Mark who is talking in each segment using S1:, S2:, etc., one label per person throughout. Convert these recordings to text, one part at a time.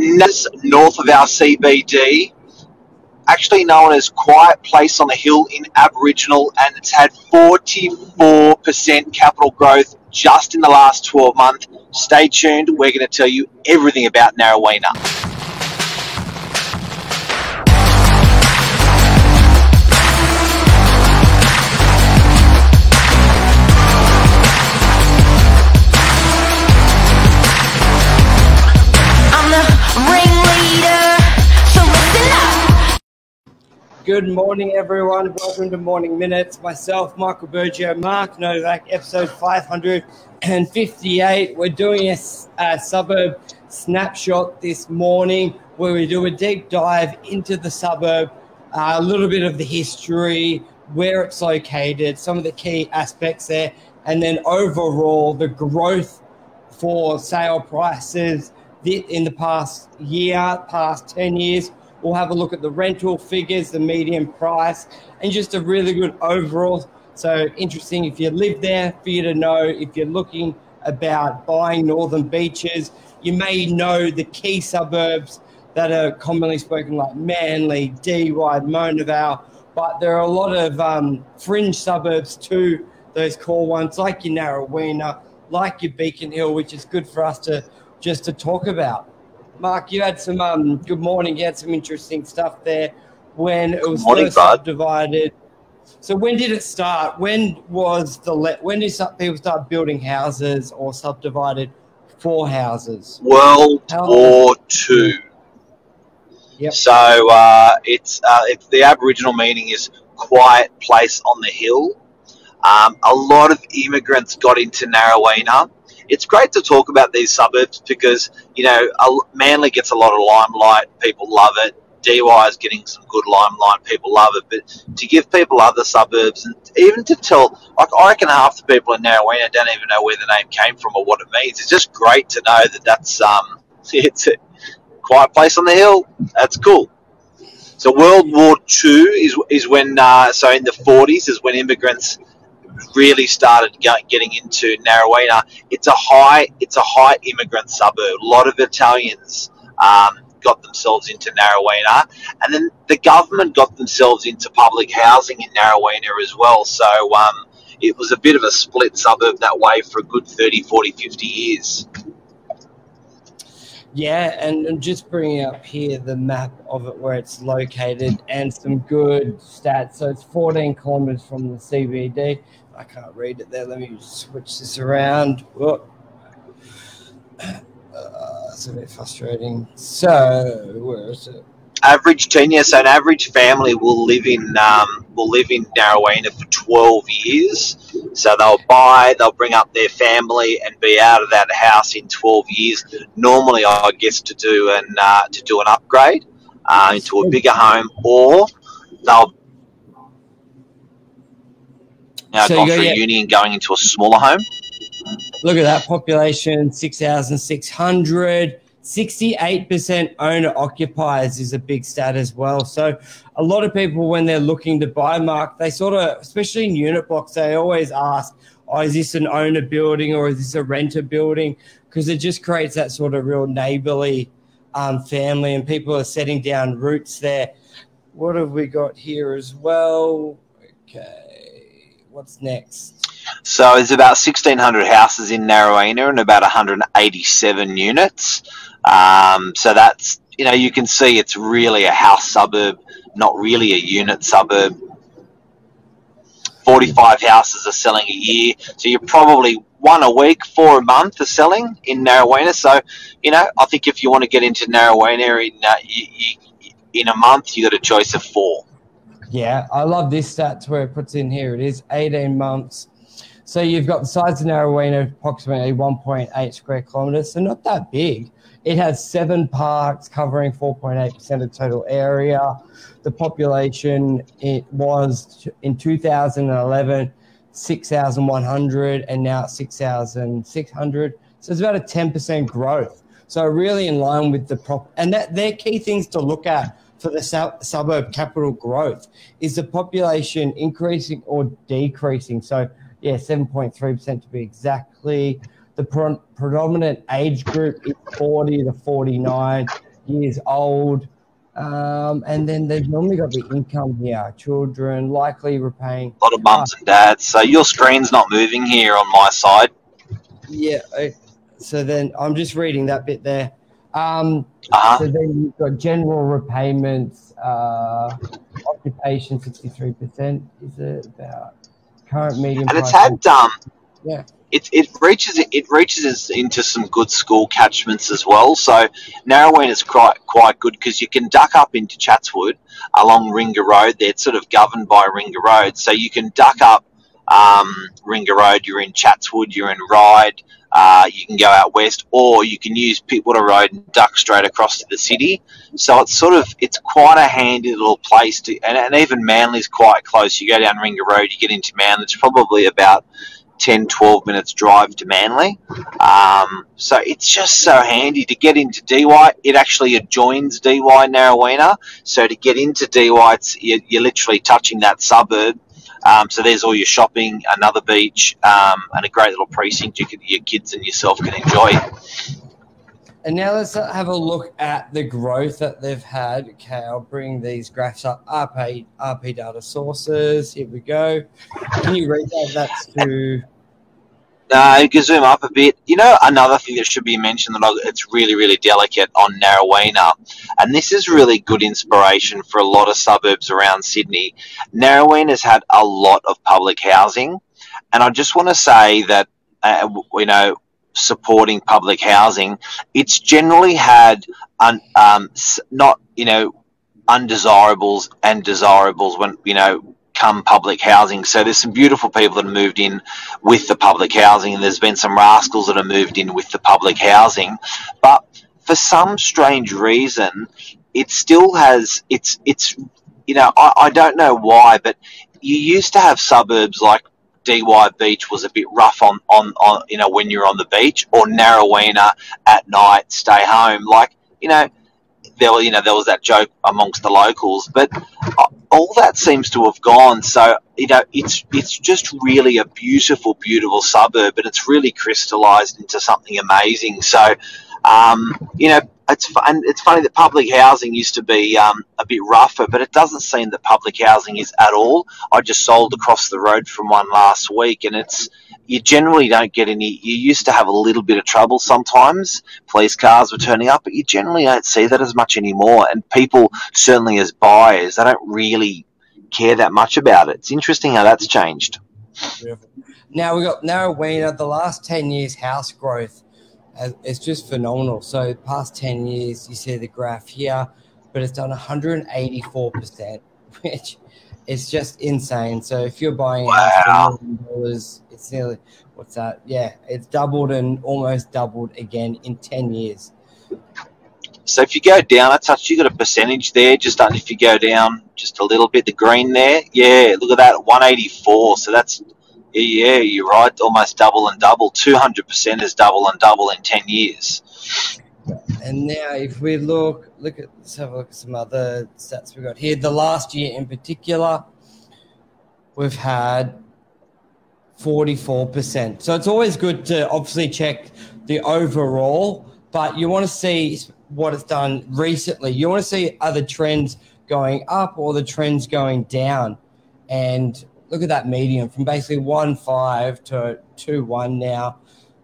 S1: That's north of our CBD, actually known as Quiet Place on the Hill in Aboriginal, and it's had 44% capital growth just in the last 12 months. Stay tuned, we're going to tell you everything about Narraweena.
S2: Good morning, everyone. Welcome to Morning Minutes. Myself, Michael Bergio, Mark Novak, episode 558. We're doing a, a, suburb snapshot this morning where we do a deep dive into the suburb, uh, a little bit of the history, where it's located, some of the key aspects there, and then overall the growth for sale prices in the past year, past 10 years We'll have a look at the rental figures, the median price, and just a really good overall. So interesting if you live there for you to know if you're looking about buying northern beaches. You may know the key suburbs that are commonly spoken like Manly, Dee Mona Vale, but there are a lot of um, fringe suburbs too, those core ones like your Narraweena, like your Beacon Hill, which is good for us to just to talk about. Mark, you had some um, good morning. You had some interesting stuff there when it was morning, first bud. subdivided. So when did it start? When was the let? When did people start building houses or subdivided for houses?
S1: World How War Two. Yep. So uh, it's uh, it's the Aboriginal meaning is quiet place on the hill. Um, a lot of immigrants got into Narraweena it's great to talk about these suburbs because you know Manly gets a lot of limelight. People love it. Why is getting some good limelight. People love it, but to give people other suburbs and even to tell, like I reckon half the people in Narraweena don't even know where the name came from or what it means. It's just great to know that that's um, it's a quiet place on the hill. That's cool. So World War Two is is when uh, so in the forties is when immigrants really started getting into Narraweena. It's a high, it's a high immigrant suburb. A lot of Italians um, got themselves into Narraweena, and then the government got themselves into public housing in Narraweena as well. So um, it was a bit of a split suburb that way for a good 30, 40, 50 years.
S2: Yeah, and just bringing up here the map of it where it's located and some good stats. So it's 14 kilometers from the CBD. I can't read it there. Let me switch this around. Whoop. Uh, it's a bit frustrating. So, where is it?
S1: Average tenure. So, an average family will live in um, will live in Narraweena for twelve years. So they'll buy, they'll bring up their family, and be out of that house in twelve years. Normally, I guess to do an uh, to do an upgrade uh, into a bigger home, or they'll now so gone through uni and going into a smaller home.
S2: Look at that population, 6,600. 68% owner occupiers is a big stat as well. So, a lot of people, when they're looking to buy, Mark, they sort of, especially in unit blocks, they always ask, oh, is this an owner building or is this a renter building? Because it just creates that sort of real neighborly um, family and people are setting down roots there. What have we got here as well? Okay what's next?
S1: So there's about 1,600 houses in Narraweena and about 187 units. Um, so that's, you know, you can see it's really a house suburb, not really a unit suburb. 45 houses are selling a year. So you're probably one a week, four a month are selling in Narraweena. So, you know, I think if you want to get into Narraweena in, uh, you, you, in a month, you've got a choice of four.
S2: Yeah, I love this stats where it puts in here. It is 18 months. So you've got the size of Narraweena, approximately 1.8 square kilometres, so not that big. It has seven parks covering 4.8% of total area. The population it was in 2011 6,100 and now 6,600. So it's about a 10% growth. So really in line with the prop, and that they're key things to look at for the suburb capital growth? Is the population increasing or decreasing? So, yeah, 7.3% to be exactly. The pre- predominant age group is 40 to 49. years old. Um, and then they've normally got the income here, children likely repaying.
S1: A lot of mums and dads. So your screen's not moving here on my side.
S2: Yeah. So then I'm just reading that bit there. Um,
S1: uh-huh.
S2: So then you've got general repayments, uh, occupation 63%. Is it about current medium?
S1: And it's had um,
S2: yeah
S1: it, it reaches it reaches into some good school catchments as well. So Narraweena is quite quite good because you can duck up into Chatswood along Ringa Road. They're sort of governed by Ringa Road, so you can duck up um, Ringa Road. You're in Chatswood. You're in Ryde. Uh, you can go out west, or you can use Pittwater Road and duck straight across to the city. So it's sort of it's quite a handy little place to, and, and even Manly's quite close. You go down Ringa Road, you get into Manly. It's probably about 10, 12 minutes drive to Manly. Um, so it's just so handy to get into Dee Why. It actually adjoins Dee Why Narraweena. So to get into Dee Why, it's, you're, you're literally touching that suburb. Um, so there's all your shopping, another beach, um, and a great little precinct you can, your kids and yourself can enjoy.
S2: And now let's have a look at the growth that they've had. Okay, I'll bring these graphs up. RP, RP data sources. Here we go. Can you read that? That's to.
S1: You can zoom up a bit. You know, another thing that should be mentioned that it's really, really delicate on Narraweena, and this is really good inspiration for a lot of suburbs around Sydney. Narraweena has had a lot of public housing, and I just want to say that, uh, you know, supporting public housing, it's generally had un, um, not you know undesirables and desirables when you know come public housing. So there's some beautiful people that have moved in with the public housing, and there's been some rascals that have moved in with the public housing, but for some strange reason, it still has it's it's you know I, I don't know why, but you used to have suburbs like Dee Why Beach was a bit rough on, on, on you know when you're on the beach or Narraweena at night stay home like you know there you know there was that joke amongst the locals but uh, all that seems to have gone. So you know it's it's just really a beautiful beautiful suburb and it's really crystallized into something amazing. So um, you know it's fun. It's funny that public housing used to be um, a bit rougher, but it doesn't seem that public housing is at all. I just sold across the road from one last week, and it's you generally don't get any. You used to have a little bit of trouble sometimes. Police cars were turning up, but you generally don't see that as much anymore. And people, certainly as buyers, they don't really care that much about it. It's interesting how that's changed.
S2: Now we got Narraweena. The last ten years, house growth it's just phenomenal. So past 10 years, you see the graph here, but it's done 184%, which is just insane. So if you're buying a house for a million dollars, it's nearly, what's that? Yeah, it's doubled and almost doubled again in 10 years.
S1: So if you go down a touch, you got a percentage there. Just if you go down just a little bit, the green there, yeah, look at that, 184. So that's yeah, you're right. Almost double and double. 200% is double and double in 10 years.
S2: And now, if we look, look at, let's have a look at some other stats we got here. The last year in particular, we've had 44%. So it's always good to obviously check the overall, but you want to see what it's done recently. You want to see are the trends going up or the trends going down. And look at that median from basically one five to two one now,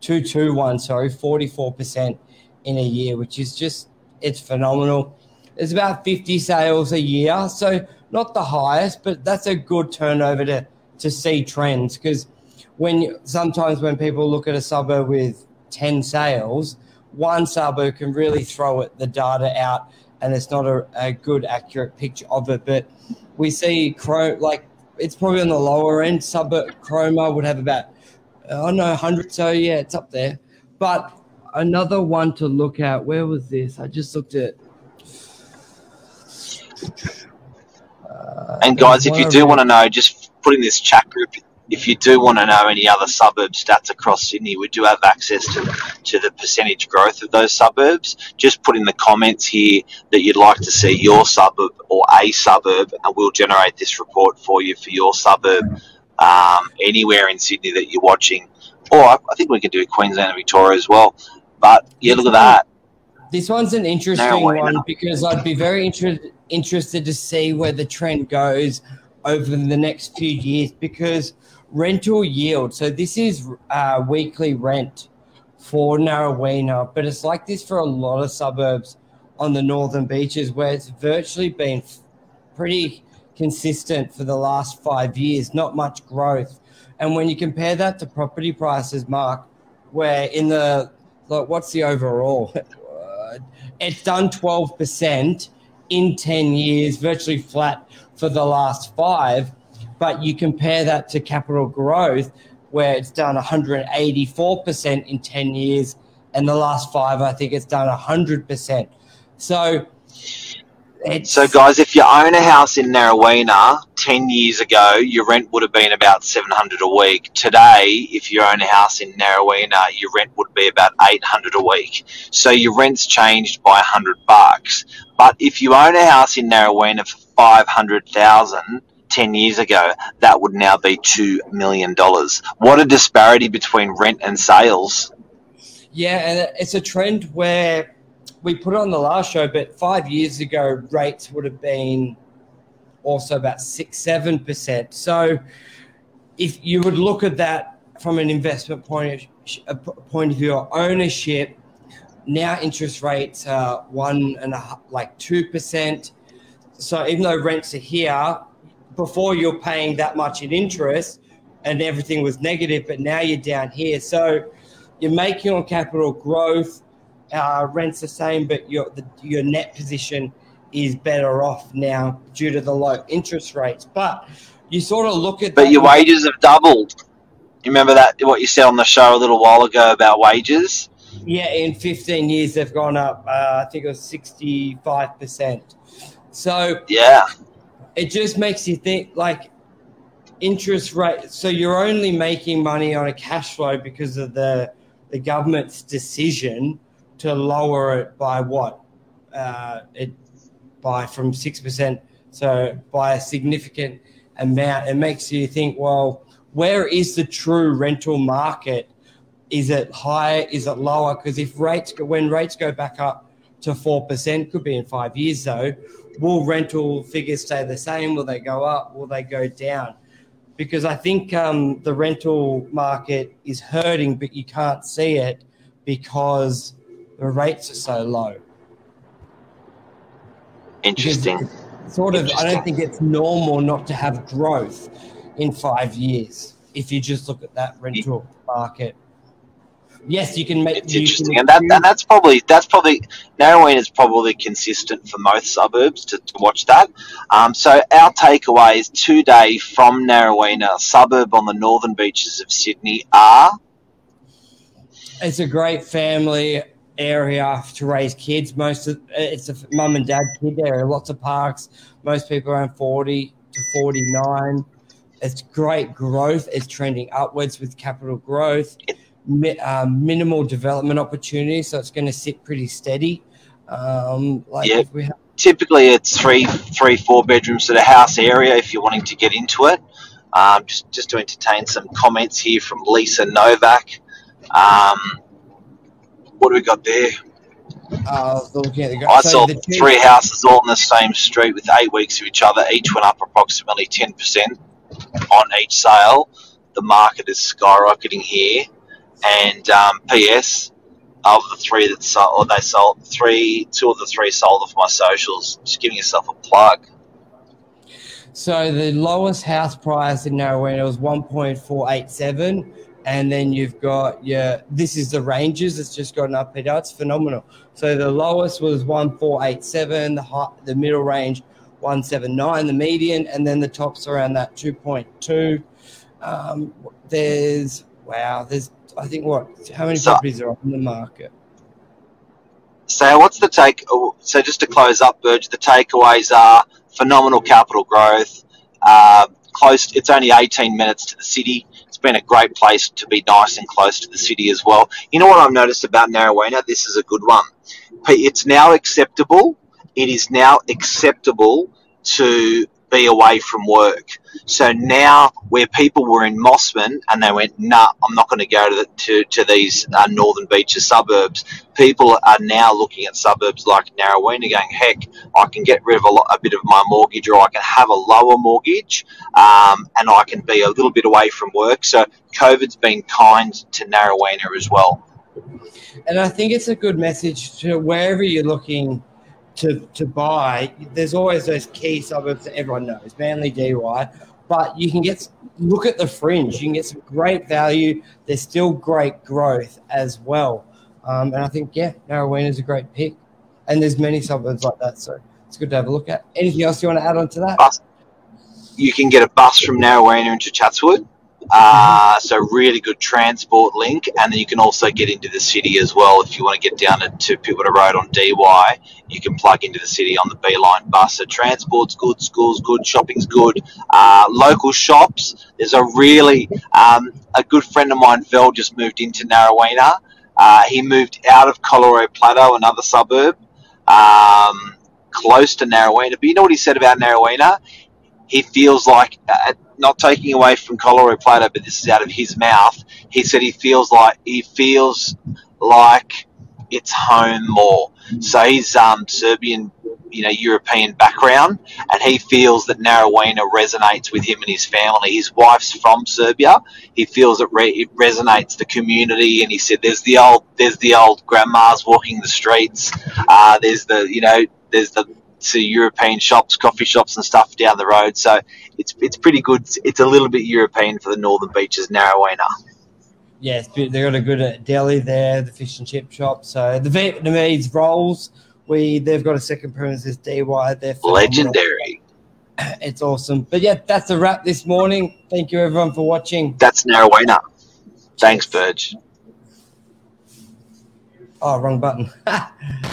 S2: two two one. Sorry, forty four percent in a year, which is just it's phenomenal. There's about fifty sales a year, so not the highest, but that's a good turnover to to see trends because when sometimes when people look at a suburb with 10 sales one suburb can really throw it the data out and it's not a, a good accurate picture of it but we see crow like it's probably on the lower end. Suburb Cromer would have about, I don't know, 100. So, yeah, it's up there. But another one to look at, where was this? I just looked at.
S1: Uh, and guys, if you do want to know, just put in this chat group if you do want to know any other suburb stats across Sydney, we do have access to, to the percentage growth of those suburbs. Just put in the comments here that you'd like to see your suburb or a suburb, and we'll generate this report for you for your suburb um, anywhere in Sydney that you're watching. Or I think we can do Queensland and Victoria as well. But yeah, look at that.
S2: This one's an interesting one because I'd be very interested interested to see where the trend goes over the next few years because rental yield. So this is uh, weekly rent for Narraweena, but it's like this for a lot of suburbs on the northern beaches where it's virtually been pretty consistent for the last five years, not much growth. And when you compare that to property prices, Mark, where in the like, what's the overall? it's done 12% in 10 years, virtually flat for the last five. But you compare that to capital growth, where it's done 184% in 10 years, and the last five, I think it's done 100%. So
S1: it's, so, guys, if you own a house in Narraweena 10 years ago, your rent would have been about 700 a week. Today, if you own a house in Narraweena, your rent would be about 800 a week. So, your rent's changed by 100 bucks. But if you own a house in Narraweena for 500,000 10 years ago, that would now be $2 million. What a disparity between rent and sales.
S2: Yeah, and it's a trend where we put on the last show, but five years ago, rates would have been also about six, seven percent. So, if you would look at that from an investment point of, point of view, or ownership, now interest rates are one and a half, like two percent. So even though rents are here, before you're paying that much in interest, and everything was negative, but now you're down here. So you're making on capital growth uh, rent's the same, but your the, your net position is better off now due to the low interest rates. But you sort of look at.
S1: But your wages have doubled. You remember that what you said on the show a little while ago about wages?
S2: Yeah, in 15 years they've gone up. Uh, I think it was 65 percent. So
S1: yeah,
S2: it just makes you think like interest rate. So you're only making money on a cash flow because of the the government's decision to lower it by what? Uh, it by from six percent, so by a significant amount. It makes you think, well, where is the true rental market? Is it higher? Is it lower? Because if rates when rates go back up to four percent, could be in five years though. Will rental figures stay the same? Will they go up? Will they go down? Because I think um, the rental market is hurting, but you can't see it because the rates are so low.
S1: Interesting.
S2: Sort of, Interesting. I don't think it's normal not to have growth in five years if you just look at that rental market. Yes, you can make.
S1: It's interesting, and that and that's probably that's probably Narraweena is probably consistent for most suburbs to, to watch that. Um, so our takeaways today from Narraweena, a suburb on the northern beaches of Sydney, are.
S2: It's a great family area to raise kids. Most of it's a mum and dad kid area. Lots of parks. Most people around forty to forty nine. It's great growth. It's trending upwards with capital growth. Mi- um, minimal development opportunities, so it's going to sit pretty steady. Um,
S1: like yeah. Have- Typically, it's three, three, four bedrooms to the house area if you're wanting to get into it. Um, just, just to entertain some comments here from Lisa Novak. Um, what do we got there?
S2: Uh,
S1: I so saw the three houses all in the same street with eight weeks of each other. Each went up approximately 10% on each sale. The market is skyrocketing here. And um, PS, of the three that sold, or they sold three, two of the three sold off my socials. Just giving yourself a plug.
S2: So the lowest house price in Narraweena was 1.487 and then you've got your this is the ranges it's just gone up and down it's phenomenal. So the lowest was 1487 the high, the middle range 179 the median and then the tops around that 2.2 um, there's wow there's i think what how many so, properties are on the market?
S1: So what's the take so just to close up Burge, the takeaways are phenomenal capital growth. Uh, close it's only 18 minutes to the city It's been a great place to be nice and close to the city as well. You know what I've noticed about Narraweena? This is a good one. It's now acceptable. It is now acceptable to be away from work. So now, where people were in Mosman and they went, "Nah, I'm not going to go to to, to these uh, northern beaches suburbs," people are now looking at suburbs like Narraweena, going, "Heck, I can get rid of a, lot, a bit of my mortgage, or I can have a lower mortgage, um, and I can be a little bit away from work." So COVID's been kind to Narraweena as well.
S2: And I think it's a good message to wherever you're looking to, to buy, there's always those key suburbs that everyone knows, Manly, Dee Why, but you can get look at the fringe. You can get some great value. There's still great growth as well, um, and I think yeah, Narraweena is a great pick, and there's many suburbs like that, so it's good to have a look at. Anything else you want to add on to that?
S1: Bus. You can get a bus from Narraweena into Chatswood. Uh, so really good transport link, and then you can also get into the city as well if you want to get down to, to Pittwater Road on Dee Why. You can plug into the city on the B line bus. So transport's good, schools good, shopping's good. Uh, local shops. There's a really um, a good friend of mine, Vel, just moved into Narraweena. Uh, he moved out of Collaroy Plateau, another suburb, um, close to Narraweena. But you know what he said about Narraweena? He feels like not taking away from Collaroy Plateau, but this is out of his mouth. He said he feels like he feels like it's home more. So he's um, Serbian, you know, European background, and he feels that Narraweena resonates with him and his family. His wife's from Serbia. He feels it, re- it resonates the community, and he said there's the old there's the old grandmas walking the streets. Uh, there's the you know there's the to European shops, coffee shops, and stuff down the road. So it's it's pretty good. It's a little bit European for the northern beaches, Narraweena.
S2: Yes, they got a good uh, deli there, the fish and chip shop. So the Vietnamese rolls, we they've got a second premises Dee Why. They're
S1: legendary.
S2: It's awesome. But yeah, that's a wrap this morning. Thank you everyone for watching.
S1: That's Narraweena. Thanks, Burge.
S2: Oh, wrong button.